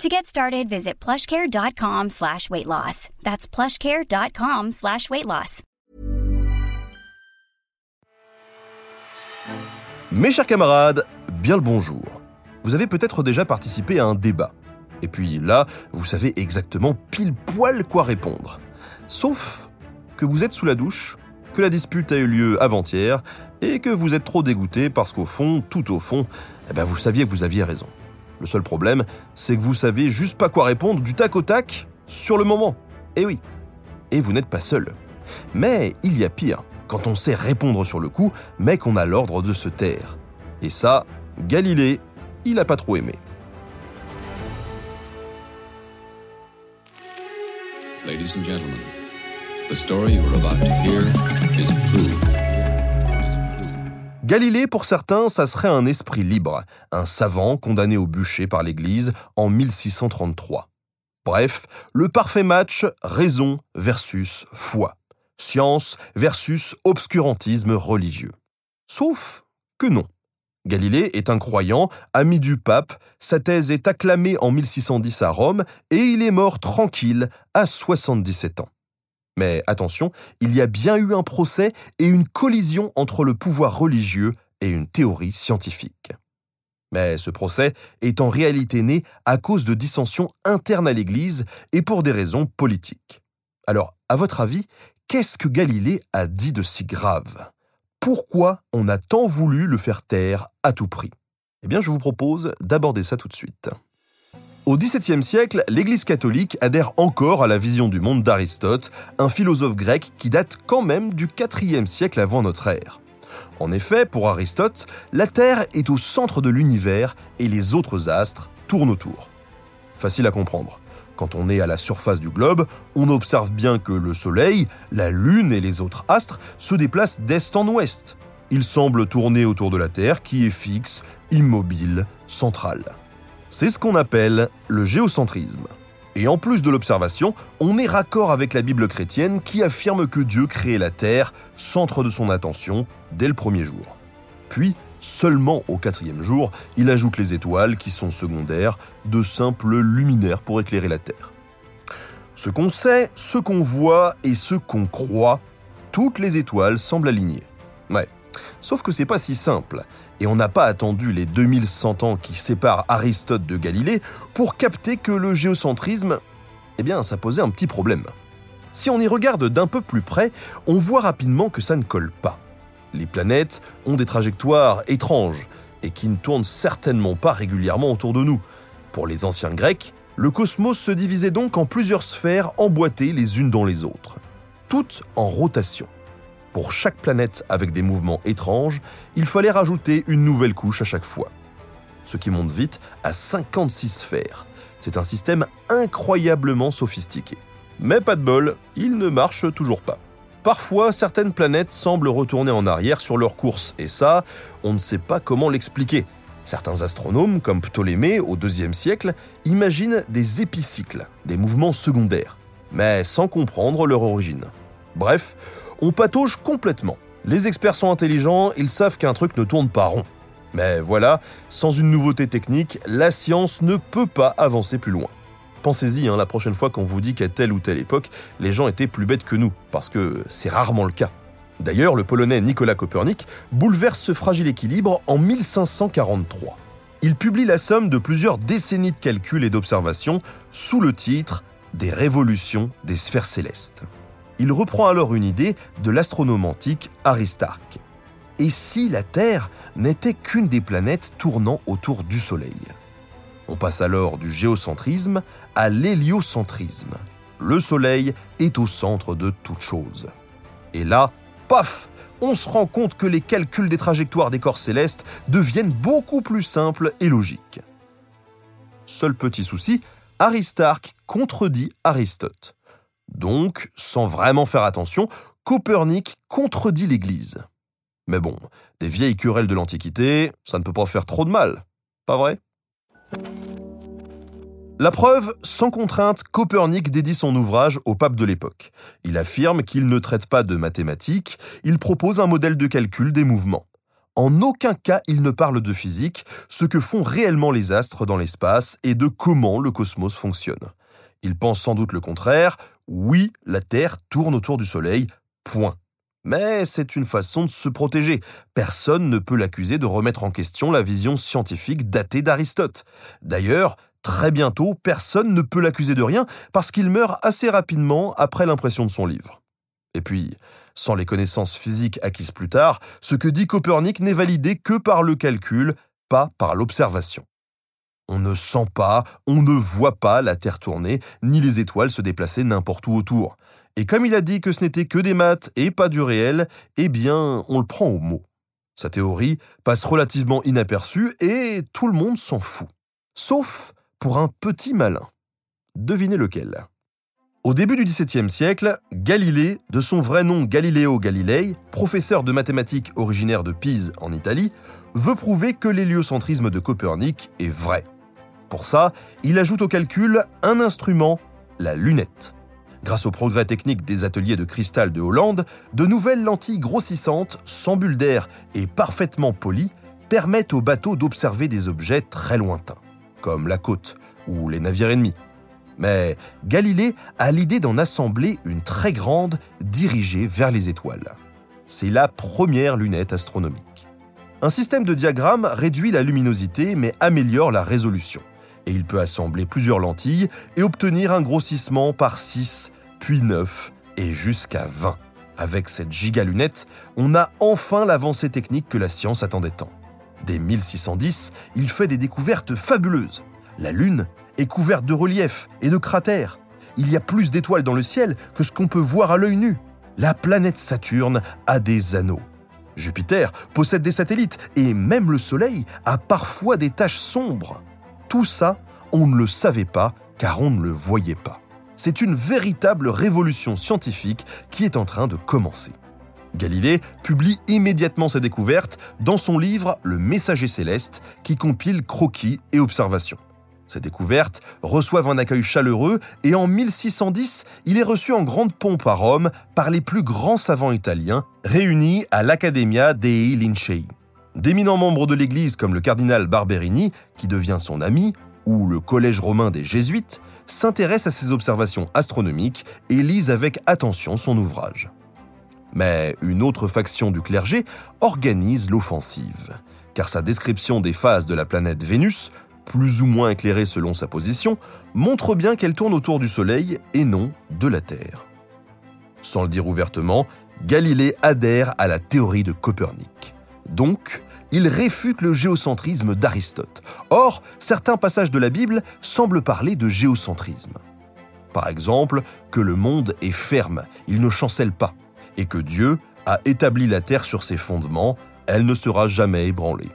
To get started, visit plushcare.com slash weight loss. That's plushcare.com slash weight loss. Mes chers camarades, bien le bonjour. Vous avez peut-être déjà participé à un débat. Et puis là, vous savez exactement pile poil quoi répondre. Sauf que vous êtes sous la douche, que la dispute a eu lieu avant-hier, et que vous êtes trop dégoûté parce qu'au fond, tout au fond, eh ben vous saviez que vous aviez raison. Le seul problème, c'est que vous savez juste pas quoi répondre du tac au tac sur le moment. Et oui. Et vous n'êtes pas seul. Mais il y a pire, quand on sait répondre sur le coup, mais qu'on a l'ordre de se taire. Et ça, Galilée, il a pas trop aimé. Ladies and gentlemen, the story you're about to hear is. Galilée, pour certains, ça serait un esprit libre, un savant condamné au bûcher par l'Église en 1633. Bref, le parfait match raison versus foi, science versus obscurantisme religieux. Sauf que non. Galilée est un croyant, ami du pape, sa thèse est acclamée en 1610 à Rome et il est mort tranquille à 77 ans. Mais attention, il y a bien eu un procès et une collision entre le pouvoir religieux et une théorie scientifique. Mais ce procès est en réalité né à cause de dissensions internes à l'Église et pour des raisons politiques. Alors, à votre avis, qu'est-ce que Galilée a dit de si grave? Pourquoi on a tant voulu le faire taire à tout prix? Eh bien, je vous propose d'aborder ça tout de suite. Au XVIIe siècle, l'Église catholique adhère encore à la vision du monde d'Aristote, un philosophe grec qui date quand même du IVe siècle avant notre ère. En effet, pour Aristote, la Terre est au centre de l'univers et les autres astres tournent autour. Facile à comprendre. Quand on est à la surface du globe, on observe bien que le Soleil, la Lune et les autres astres se déplacent d'est en ouest. Ils semblent tourner autour de la Terre qui est fixe, immobile, centrale. C'est ce qu'on appelle le géocentrisme. Et en plus de l'observation, on est raccord avec la Bible chrétienne qui affirme que Dieu crée la Terre, centre de son attention, dès le premier jour. Puis, seulement au quatrième jour, il ajoute les étoiles qui sont secondaires, de simples luminaires pour éclairer la Terre. Ce qu'on sait, ce qu'on voit et ce qu'on croit, toutes les étoiles semblent alignées. Ouais. Sauf que c'est pas si simple, et on n'a pas attendu les 2100 ans qui séparent Aristote de Galilée pour capter que le géocentrisme, eh bien, ça posait un petit problème. Si on y regarde d'un peu plus près, on voit rapidement que ça ne colle pas. Les planètes ont des trajectoires étranges et qui ne tournent certainement pas régulièrement autour de nous. Pour les anciens Grecs, le cosmos se divisait donc en plusieurs sphères emboîtées les unes dans les autres, toutes en rotation. Pour chaque planète avec des mouvements étranges, il fallait rajouter une nouvelle couche à chaque fois. Ce qui monte vite à 56 sphères. C'est un système incroyablement sophistiqué. Mais pas de bol, il ne marche toujours pas. Parfois, certaines planètes semblent retourner en arrière sur leur course, et ça, on ne sait pas comment l'expliquer. Certains astronomes, comme Ptolémée au IIe siècle, imaginent des épicycles, des mouvements secondaires, mais sans comprendre leur origine. Bref, on patauge complètement. Les experts sont intelligents, ils savent qu'un truc ne tourne pas rond. Mais voilà, sans une nouveauté technique, la science ne peut pas avancer plus loin. Pensez-y hein, la prochaine fois qu'on vous dit qu'à telle ou telle époque, les gens étaient plus bêtes que nous, parce que c'est rarement le cas. D'ailleurs, le Polonais Nicolas Copernic bouleverse ce fragile équilibre en 1543. Il publie la somme de plusieurs décennies de calculs et d'observations sous le titre Des révolutions des sphères célestes il reprend alors une idée de l'astronome antique Aristarque. Et si la Terre n'était qu'une des planètes tournant autour du Soleil? On passe alors du géocentrisme à l'héliocentrisme. Le Soleil est au centre de toute chose. Et là, paf on se rend compte que les calculs des trajectoires des corps célestes deviennent beaucoup plus simples et logiques. Seul petit souci, Aristarque contredit Aristote. Donc, sans vraiment faire attention, Copernic contredit l'Église. Mais bon, des vieilles querelles de l'Antiquité, ça ne peut pas faire trop de mal, pas vrai? La preuve, sans contrainte, Copernic dédie son ouvrage au pape de l'époque. Il affirme qu'il ne traite pas de mathématiques, il propose un modèle de calcul des mouvements. En aucun cas il ne parle de physique, ce que font réellement les astres dans l'espace et de comment le cosmos fonctionne. Il pense sans doute le contraire, oui, la Terre tourne autour du Soleil, point. Mais c'est une façon de se protéger. Personne ne peut l'accuser de remettre en question la vision scientifique datée d'Aristote. D'ailleurs, Très bientôt, personne ne peut l'accuser de rien parce qu'il meurt assez rapidement après l'impression de son livre. Et puis, sans les connaissances physiques acquises plus tard, ce que dit Copernic n'est validé que par le calcul, pas par l'observation. On ne sent pas, on ne voit pas la Terre tourner, ni les étoiles se déplacer n'importe où autour. Et comme il a dit que ce n'était que des maths et pas du réel, eh bien, on le prend au mot. Sa théorie passe relativement inaperçue et tout le monde s'en fout. Sauf pour un petit malin. Devinez lequel. Au début du XVIIe siècle, Galilée, de son vrai nom Galileo Galilei, professeur de mathématiques originaire de Pise en Italie, veut prouver que l'héliocentrisme de Copernic est vrai. Pour ça, il ajoute au calcul un instrument, la lunette. Grâce au progrès technique des ateliers de cristal de Hollande, de nouvelles lentilles grossissantes, sans bulles d'air et parfaitement polies permettent aux bateaux d'observer des objets très lointains comme la côte ou les navires ennemis. Mais Galilée a l'idée d'en assembler une très grande dirigée vers les étoiles. C'est la première lunette astronomique. Un système de diagramme réduit la luminosité mais améliore la résolution. Et il peut assembler plusieurs lentilles et obtenir un grossissement par 6, puis 9 et jusqu'à 20. Avec cette gigalunette, on a enfin l'avancée technique que la science attendait tant. Dès 1610, il fait des découvertes fabuleuses. La Lune est couverte de reliefs et de cratères. Il y a plus d'étoiles dans le ciel que ce qu'on peut voir à l'œil nu. La planète Saturne a des anneaux. Jupiter possède des satellites et même le Soleil a parfois des taches sombres. Tout ça, on ne le savait pas car on ne le voyait pas. C'est une véritable révolution scientifique qui est en train de commencer. Galilée publie immédiatement sa découverte dans son livre Le Messager céleste, qui compile croquis et observations. Ces découvertes reçoivent un accueil chaleureux et en 1610, il est reçu en grande pompe à Rome par les plus grands savants italiens réunis à l'Accademia dei Lincei. D'éminents membres de l'Église comme le cardinal Barberini, qui devient son ami, ou le Collège romain des Jésuites, s'intéressent à ses observations astronomiques et lisent avec attention son ouvrage. Mais une autre faction du clergé organise l'offensive, car sa description des phases de la planète Vénus, plus ou moins éclairée selon sa position, montre bien qu'elle tourne autour du Soleil et non de la Terre. Sans le dire ouvertement, Galilée adhère à la théorie de Copernic. Donc, il réfute le géocentrisme d'Aristote. Or, certains passages de la Bible semblent parler de géocentrisme. Par exemple, que le monde est ferme, il ne chancelle pas et que Dieu a établi la terre sur ses fondements, elle ne sera jamais ébranlée.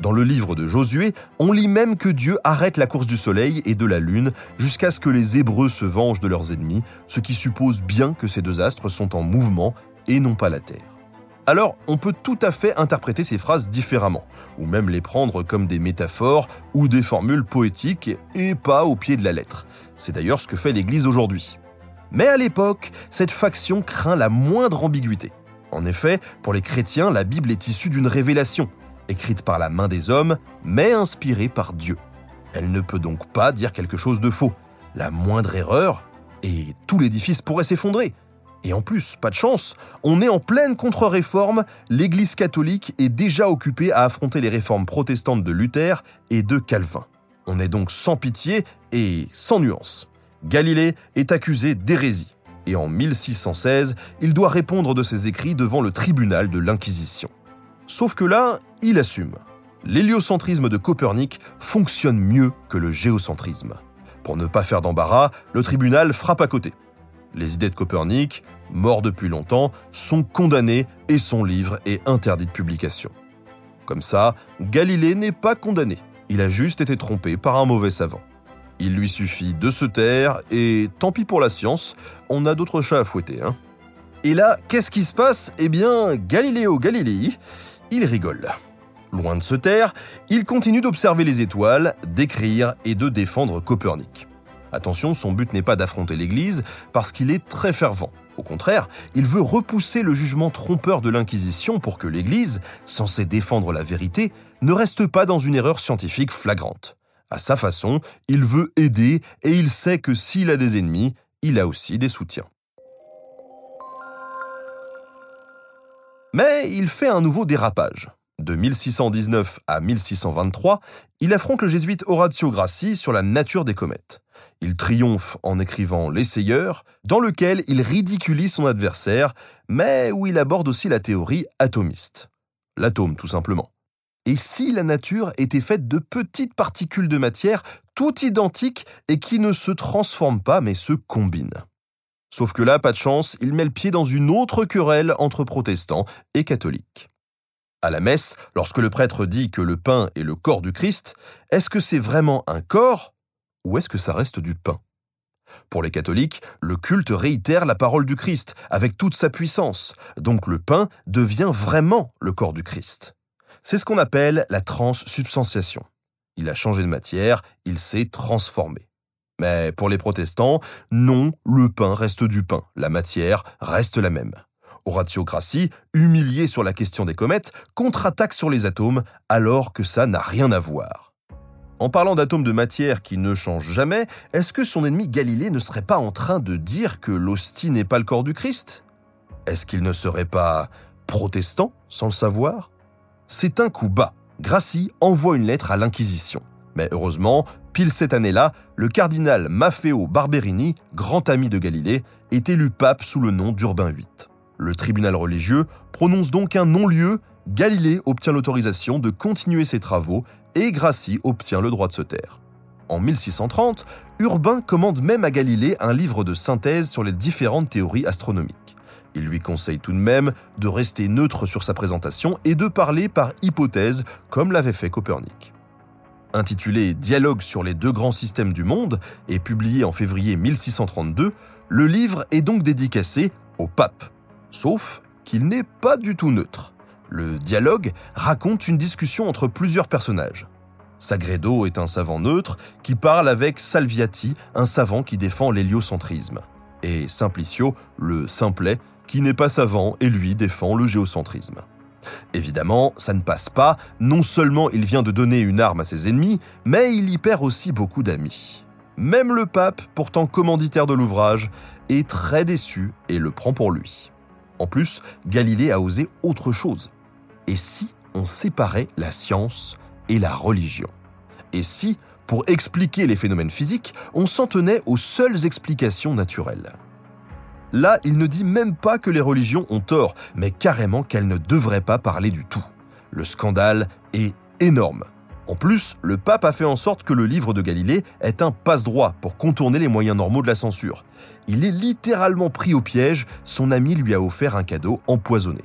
Dans le livre de Josué, on lit même que Dieu arrête la course du soleil et de la lune jusqu'à ce que les Hébreux se vengent de leurs ennemis, ce qui suppose bien que ces deux astres sont en mouvement et non pas la Terre. Alors, on peut tout à fait interpréter ces phrases différemment, ou même les prendre comme des métaphores ou des formules poétiques et pas au pied de la lettre. C'est d'ailleurs ce que fait l'Église aujourd'hui. Mais à l'époque, cette faction craint la moindre ambiguïté. En effet, pour les chrétiens, la Bible est issue d'une révélation, écrite par la main des hommes, mais inspirée par Dieu. Elle ne peut donc pas dire quelque chose de faux. La moindre erreur, et tout l'édifice pourrait s'effondrer. Et en plus, pas de chance, on est en pleine contre-réforme, l'Église catholique est déjà occupée à affronter les réformes protestantes de Luther et de Calvin. On est donc sans pitié et sans nuance. Galilée est accusé d'hérésie et en 1616, il doit répondre de ses écrits devant le tribunal de l'Inquisition. Sauf que là, il assume. L'héliocentrisme de Copernic fonctionne mieux que le géocentrisme. Pour ne pas faire d'embarras, le tribunal frappe à côté. Les idées de Copernic, mort depuis longtemps, sont condamnées et son livre est interdit de publication. Comme ça, Galilée n'est pas condamné, il a juste été trompé par un mauvais savant. Il lui suffit de se taire et tant pis pour la science, on a d'autres chats à fouetter. Hein Et là, qu'est-ce qui se passe? Eh bien, Galiléo Galilei, il rigole. Loin de se taire, il continue d'observer les étoiles, d'écrire et de défendre Copernic. Attention, son but n'est pas d'affronter l'Église parce qu'il est très fervent. Au contraire, il veut repousser le jugement trompeur de l'Inquisition pour que l'Église, censée défendre la vérité, ne reste pas dans une erreur scientifique flagrante. À sa façon, il veut aider et il sait que s'il a des ennemis, il a aussi des soutiens. Mais il fait un nouveau dérapage. De 1619 à 1623, il affronte le jésuite Orazio Grassi sur la nature des comètes. Il triomphe en écrivant L'essayeur, dans lequel il ridiculise son adversaire, mais où il aborde aussi la théorie atomiste. L'atome, tout simplement. Et si la nature était faite de petites particules de matière, toutes identiques et qui ne se transforment pas mais se combinent Sauf que là, pas de chance, il met le pied dans une autre querelle entre protestants et catholiques. À la messe, lorsque le prêtre dit que le pain est le corps du Christ, est-ce que c'est vraiment un corps ou est-ce que ça reste du pain? Pour les catholiques, le culte réitère la parole du Christ avec toute sa puissance, donc le pain devient vraiment le corps du Christ. C'est ce qu'on appelle la transsubstantiation. Il a changé de matière, il s'est transformé. Mais pour les protestants, non, le pain reste du pain, la matière reste la même. Horatio Grassi, humilié sur la question des comètes, contre-attaque sur les atomes alors que ça n'a rien à voir. En parlant d'atomes de matière qui ne changent jamais, est-ce que son ennemi Galilée ne serait pas en train de dire que l'hostie n'est pas le corps du Christ? Est-ce qu'il ne serait pas protestant sans le savoir? C'est un coup bas. Grassi envoie une lettre à l'Inquisition. Mais heureusement, pile cette année-là, le cardinal Maffeo Barberini, grand ami de Galilée, est élu pape sous le nom d'Urbain VIII. Le tribunal religieux prononce donc un non-lieu, Galilée obtient l'autorisation de continuer ses travaux et Grassi obtient le droit de se taire. En 1630, Urbain commande même à Galilée un livre de synthèse sur les différentes théories astronomiques. Il lui conseille tout de même de rester neutre sur sa présentation et de parler par hypothèse comme l'avait fait Copernic. Intitulé Dialogue sur les deux grands systèmes du monde et publié en février 1632, le livre est donc dédicacé au pape. Sauf qu'il n'est pas du tout neutre. Le dialogue raconte une discussion entre plusieurs personnages. Sagredo est un savant neutre qui parle avec Salviati, un savant qui défend l'héliocentrisme. Et Simplicio, le simplet, qui n'est pas savant et lui défend le géocentrisme. Évidemment, ça ne passe pas, non seulement il vient de donner une arme à ses ennemis, mais il y perd aussi beaucoup d'amis. Même le pape, pourtant commanditaire de l'ouvrage, est très déçu et le prend pour lui. En plus, Galilée a osé autre chose. Et si on séparait la science et la religion? Et si, pour expliquer les phénomènes physiques, on s'en tenait aux seules explications naturelles? Là, il ne dit même pas que les religions ont tort, mais carrément qu'elles ne devraient pas parler du tout. Le scandale est énorme. En plus, le pape a fait en sorte que le livre de Galilée est un passe-droit pour contourner les moyens normaux de la censure. Il est littéralement pris au piège, son ami lui a offert un cadeau empoisonné.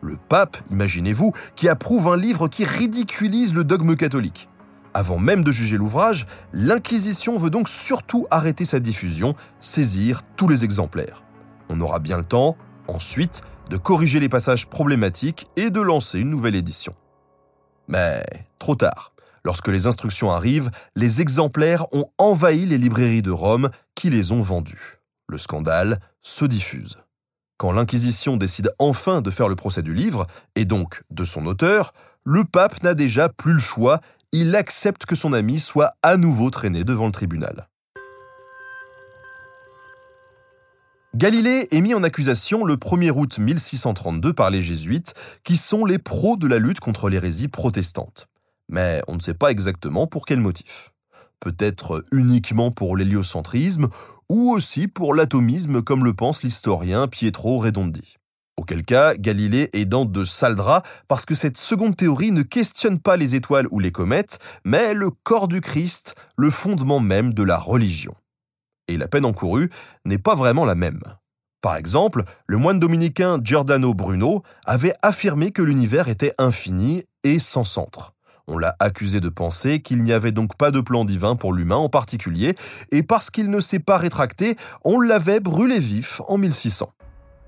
Le pape, imaginez-vous, qui approuve un livre qui ridiculise le dogme catholique. Avant même de juger l'ouvrage, l'Inquisition veut donc surtout arrêter sa diffusion, saisir tous les exemplaires. On aura bien le temps, ensuite, de corriger les passages problématiques et de lancer une nouvelle édition. Mais trop tard. Lorsque les instructions arrivent, les exemplaires ont envahi les librairies de Rome qui les ont vendus. Le scandale se diffuse. Quand l'Inquisition décide enfin de faire le procès du livre, et donc de son auteur, le pape n'a déjà plus le choix, il accepte que son ami soit à nouveau traîné devant le tribunal. Galilée est mis en accusation le 1er août 1632 par les jésuites, qui sont les pros de la lutte contre l'hérésie protestante mais on ne sait pas exactement pour quel motif. Peut-être uniquement pour l'héliocentrisme ou aussi pour l'atomisme comme le pense l'historien Pietro Redondi. Auquel cas, Galilée est dans de sales draps parce que cette seconde théorie ne questionne pas les étoiles ou les comètes, mais le corps du Christ, le fondement même de la religion. Et la peine encourue n'est pas vraiment la même. Par exemple, le moine dominicain Giordano Bruno avait affirmé que l'univers était infini et sans centre. On l'a accusé de penser qu'il n'y avait donc pas de plan divin pour l'humain en particulier, et parce qu'il ne s'est pas rétracté, on l'avait brûlé vif en 1600.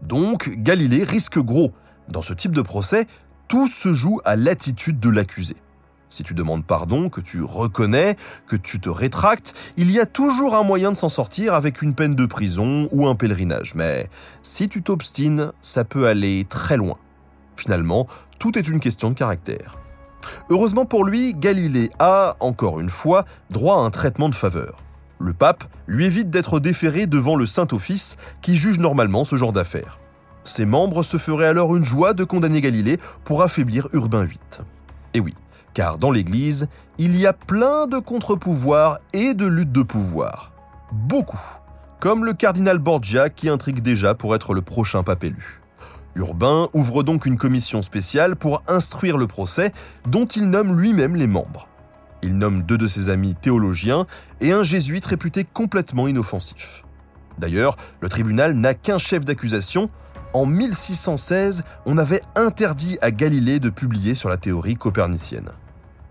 Donc Galilée risque gros. Dans ce type de procès, tout se joue à l'attitude de l'accusé. Si tu demandes pardon, que tu reconnais, que tu te rétractes, il y a toujours un moyen de s'en sortir avec une peine de prison ou un pèlerinage. Mais si tu t'obstines, ça peut aller très loin. Finalement, tout est une question de caractère. Heureusement pour lui, Galilée a, encore une fois, droit à un traitement de faveur. Le pape lui évite d'être déféré devant le Saint-Office qui juge normalement ce genre d'affaires. Ses membres se feraient alors une joie de condamner Galilée pour affaiblir Urbain VIII. Et oui, car dans l'Église, il y a plein de contre-pouvoirs et de luttes de pouvoir. Beaucoup. Comme le cardinal Borgia qui intrigue déjà pour être le prochain pape élu. Urbain ouvre donc une commission spéciale pour instruire le procès dont il nomme lui-même les membres. Il nomme deux de ses amis théologiens et un jésuite réputé complètement inoffensif. D'ailleurs, le tribunal n'a qu'un chef d'accusation. En 1616, on avait interdit à Galilée de publier sur la théorie copernicienne.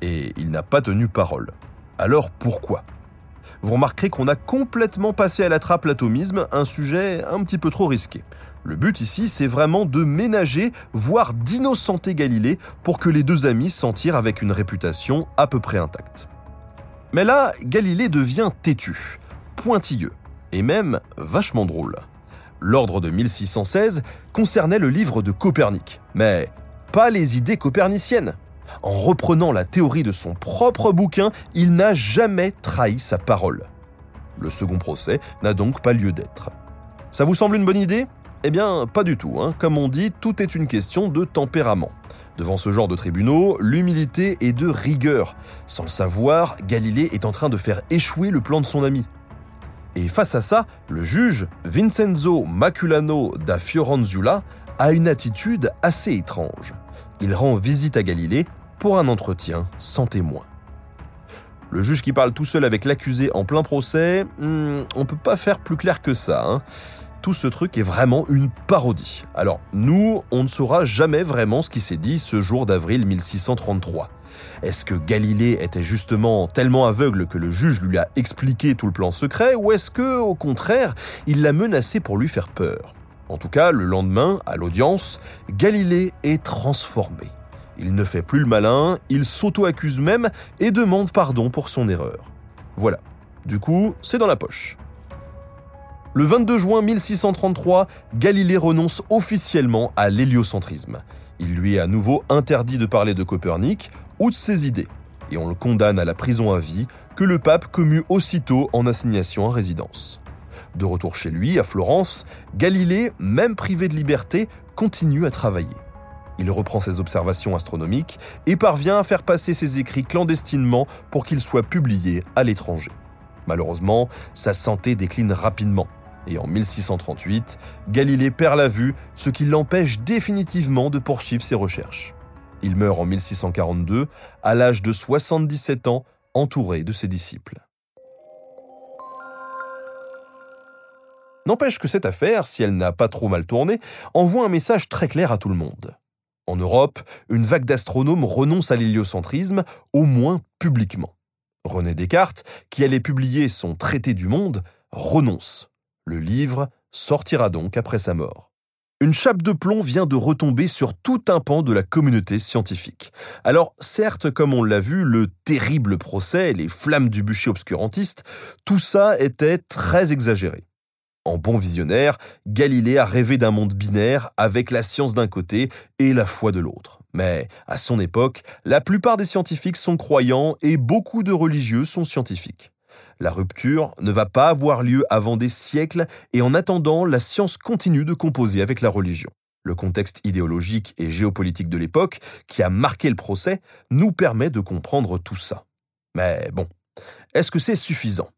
Et il n'a pas tenu parole. Alors pourquoi? Vous remarquerez qu'on a complètement passé à la trappe l'atomisme, un sujet un petit peu trop risqué. Le but ici, c'est vraiment de ménager, voire d'innocenter Galilée pour que les deux amis s'en tirent avec une réputation à peu près intacte. Mais là, Galilée devient têtu, pointilleux, et même vachement drôle. L'ordre de 1616 concernait le livre de Copernic, mais pas les idées coperniciennes. En reprenant la théorie de son propre bouquin, il n'a jamais trahi sa parole. Le second procès n'a donc pas lieu d'être. Ça vous semble une bonne idée? Eh bien, pas du tout. Hein. Comme on dit, tout est une question de tempérament. Devant ce genre de tribunaux, l'humilité est de rigueur. Sans le savoir, Galilée est en train de faire échouer le plan de son ami. Et face à ça, le juge Vincenzo Maculano da Fioranzulla a une attitude assez étrange. Il rend visite à Galilée pour un entretien sans témoin. Le juge qui parle tout seul avec l'accusé en plein procès, hmm, on peut pas faire plus clair que ça. Hein tout ce truc est vraiment une parodie. Alors, nous, on ne saura jamais vraiment ce qui s'est dit ce jour d'avril 1633. Est-ce que Galilée était justement tellement aveugle que le juge lui a expliqué tout le plan secret, ou est-ce que, au contraire, il l'a menacé pour lui faire peur? En tout cas, le lendemain, à l'audience, Galilée est transformé. Il ne fait plus le malin, il s'auto-accuse même et demande pardon pour son erreur. Voilà. Du coup, c'est dans la poche. Le 22 juin 1633, Galilée renonce officiellement à l'héliocentrisme. Il lui est à nouveau interdit de parler de Copernic ou de ses idées, et on le condamne à la prison à vie que le pape commue aussitôt en assignation à résidence. De retour chez lui, à Florence, Galilée, même privé de liberté, continue à travailler. Il reprend ses observations astronomiques et parvient à faire passer ses écrits clandestinement pour qu'ils soient publiés à l'étranger. Malheureusement, sa santé décline rapidement et en 1638, Galilée perd la vue, ce qui l'empêche définitivement de poursuivre ses recherches. Il meurt en 1642, à l'âge de 77 ans, entouré de ses disciples. N'empêche que cette affaire, si elle n'a pas trop mal tourné, envoie un message très clair à tout le monde. En Europe, une vague d'astronomes renonce à l'héliocentrisme, au moins publiquement. René Descartes, qui allait publier son Traité du monde, renonce. Le livre sortira donc après sa mort. Une chape de plomb vient de retomber sur tout un pan de la communauté scientifique. Alors, certes, comme on l'a vu, le terrible procès, les flammes du bûcher obscurantiste, tout ça était très exagéré. En bon visionnaire, Galilée a rêvé d'un monde binaire avec la science d'un côté et la foi de l'autre. Mais à son époque, la plupart des scientifiques sont croyants et beaucoup de religieux sont scientifiques. La rupture ne va pas avoir lieu avant des siècles et en attendant, la science continue de composer avec la religion. Le contexte idéologique et géopolitique de l'époque, qui a marqué le procès, nous permet de comprendre tout ça. Mais bon, est-ce que c'est suffisant?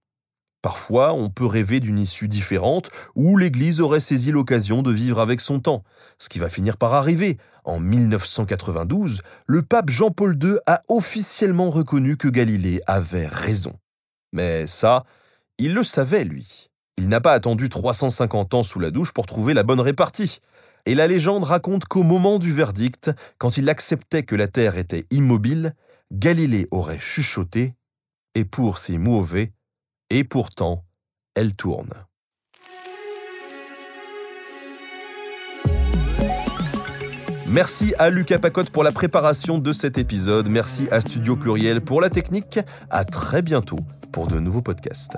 Parfois, on peut rêver d'une issue différente où l'Église aurait saisi l'occasion de vivre avec son temps, ce qui va finir par arriver. En 1992, le pape Jean-Paul II a officiellement reconnu que Galilée avait raison. Mais ça, il le savait, lui. Il n'a pas attendu 350 ans sous la douche pour trouver la bonne répartie. Et la légende raconte qu'au moment du verdict, quand il acceptait que la Terre était immobile, Galilée aurait chuchoté Et pour si mauvais, et pourtant, elle tourne. Merci à Lucas Pacotte pour la préparation de cet épisode. Merci à Studio Pluriel pour la technique. À très bientôt pour de nouveaux podcasts.